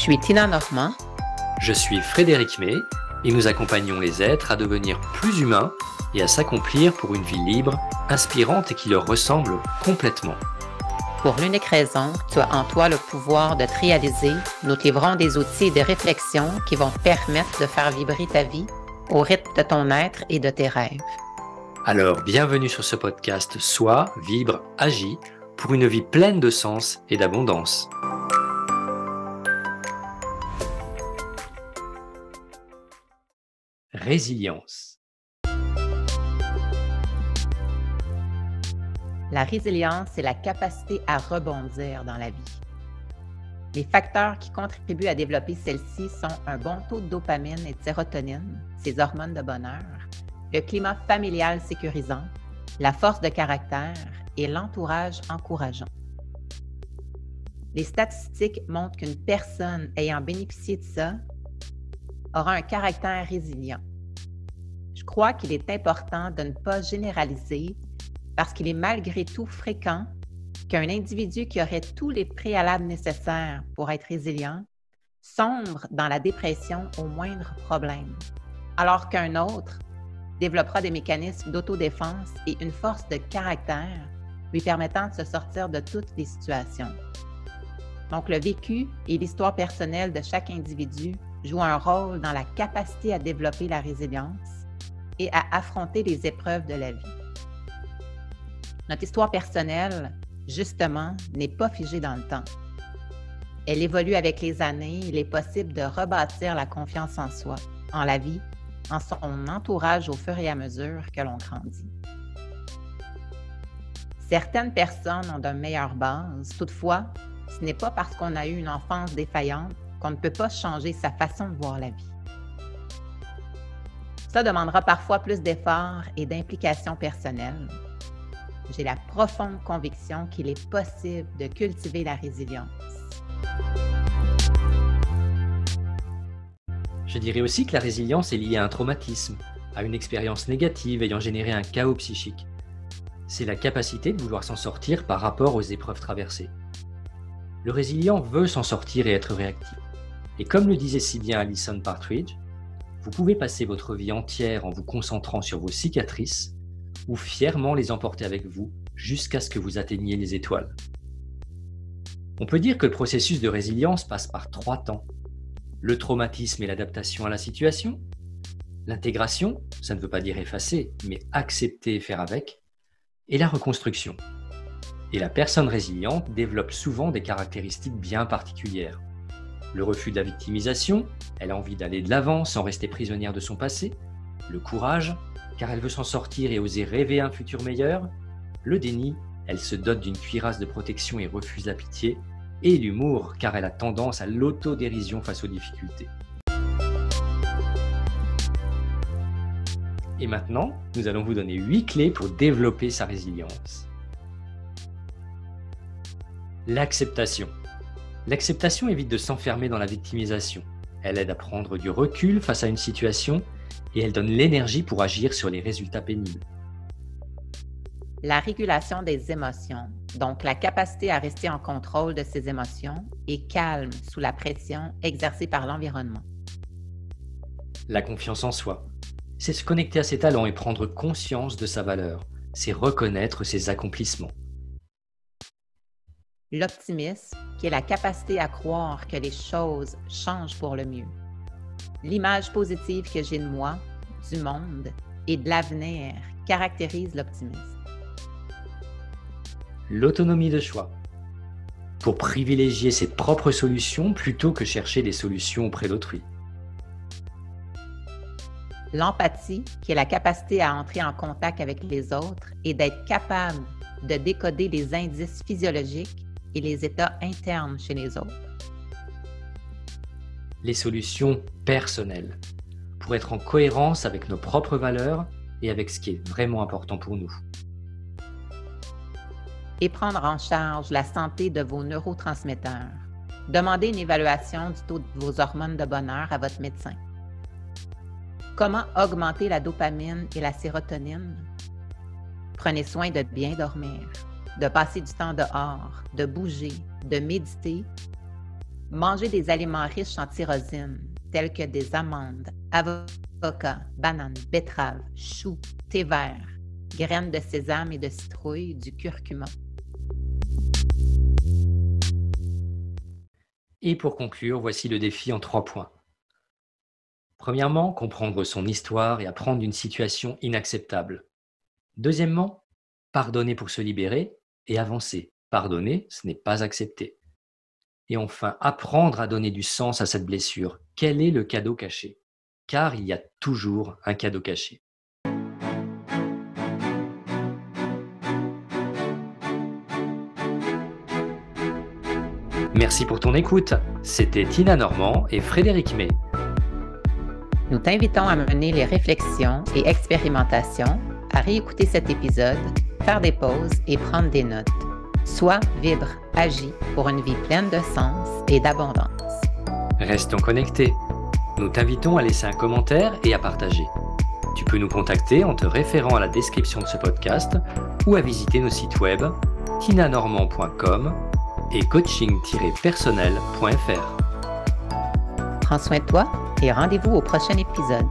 suis Tina Normand? Je suis Frédéric May et nous accompagnons les êtres à devenir plus humains et à s'accomplir pour une vie libre, inspirante et qui leur ressemble complètement. Pour l'unique raison, tu as en toi le pouvoir de te réaliser, nous te livrons des outils de réflexion qui vont te permettre de faire vibrer ta vie au rythme de ton être et de tes rêves. Alors, bienvenue sur ce podcast Sois, vibre, agis pour une vie pleine de sens et d'abondance. Résilience. La résilience, c'est la capacité à rebondir dans la vie. Les facteurs qui contribuent à développer celle-ci sont un bon taux de dopamine et de sérotonine, ces hormones de bonheur, le climat familial sécurisant, la force de caractère et l'entourage encourageant. Les statistiques montrent qu'une personne ayant bénéficié de ça aura un caractère résilient. Je crois qu'il est important de ne pas généraliser parce qu'il est malgré tout fréquent qu'un individu qui aurait tous les préalables nécessaires pour être résilient sombre dans la dépression au moindre problème, alors qu'un autre développera des mécanismes d'autodéfense et une force de caractère lui permettant de se sortir de toutes les situations. Donc le vécu et l'histoire personnelle de chaque individu jouent un rôle dans la capacité à développer la résilience et à affronter les épreuves de la vie. Notre histoire personnelle, justement, n'est pas figée dans le temps. Elle évolue avec les années. Il est possible de rebâtir la confiance en soi, en la vie, en son entourage au fur et à mesure que l'on grandit. Certaines personnes ont de meilleures bases. Toutefois, ce n'est pas parce qu'on a eu une enfance défaillante qu'on ne peut pas changer sa façon de voir la vie. Ça demandera parfois plus d'efforts et d'implications personnelles. J'ai la profonde conviction qu'il est possible de cultiver la résilience. Je dirais aussi que la résilience est liée à un traumatisme, à une expérience négative ayant généré un chaos psychique. C'est la capacité de vouloir s'en sortir par rapport aux épreuves traversées. Le résilient veut s'en sortir et être réactif. Et comme le disait si bien Alison Partridge, vous pouvez passer votre vie entière en vous concentrant sur vos cicatrices ou fièrement les emporter avec vous jusqu'à ce que vous atteigniez les étoiles. On peut dire que le processus de résilience passe par trois temps. Le traumatisme et l'adaptation à la situation. L'intégration, ça ne veut pas dire effacer, mais accepter et faire avec. Et la reconstruction. Et la personne résiliente développe souvent des caractéristiques bien particulières. Le refus de la victimisation, elle a envie d'aller de l'avant sans rester prisonnière de son passé. Le courage, car elle veut s'en sortir et oser rêver un futur meilleur. Le déni, elle se dote d'une cuirasse de protection et refuse la pitié. Et l'humour, car elle a tendance à l'autodérision face aux difficultés. Et maintenant, nous allons vous donner 8 clés pour développer sa résilience. L'acceptation. L'acceptation évite de s'enfermer dans la victimisation. Elle aide à prendre du recul face à une situation et elle donne l'énergie pour agir sur les résultats pénibles. La régulation des émotions, donc la capacité à rester en contrôle de ses émotions et calme sous la pression exercée par l'environnement. La confiance en soi, c'est se connecter à ses talents et prendre conscience de sa valeur, c'est reconnaître ses accomplissements. L'optimisme, qui est la capacité à croire que les choses changent pour le mieux. L'image positive que j'ai de moi, du monde et de l'avenir caractérise l'optimisme. L'autonomie de choix. Pour privilégier ses propres solutions plutôt que chercher des solutions auprès d'autrui. L'empathie, qui est la capacité à entrer en contact avec les autres et d'être capable de décoder les indices physiologiques et les états internes chez les autres. Les solutions personnelles, pour être en cohérence avec nos propres valeurs et avec ce qui est vraiment important pour nous. Et prendre en charge la santé de vos neurotransmetteurs. Demandez une évaluation du taux de vos hormones de bonheur à votre médecin. Comment augmenter la dopamine et la sérotonine? Prenez soin de bien dormir de passer du temps dehors, de bouger, de méditer Manger des aliments riches en tyrosine, tels que des amandes, avocats, bananes, betteraves, choux, thé vert, graines de sésame et de citrouille, du curcuma. Et pour conclure, voici le défi en trois points. Premièrement, comprendre son histoire et apprendre d'une situation inacceptable. Deuxièmement, pardonner pour se libérer et avancer. Pardonner, ce n'est pas accepter. Et enfin, apprendre à donner du sens à cette blessure. Quel est le cadeau caché? Car il y a toujours un cadeau caché. Merci pour ton écoute. C'était Tina Normand et Frédéric May. Nous t'invitons à mener les réflexions et expérimentations, à réécouter cet épisode, faire des pauses et prendre des notes. Sois, vibre, agis pour une vie pleine de sens et d'abondance. Restons connectés. Nous t'invitons à laisser un commentaire et à partager. Tu peux nous contacter en te référant à la description de ce podcast ou à visiter nos sites web tinanormand.com et coaching-personnel.fr. Prends soin de toi et rendez-vous au prochain épisode.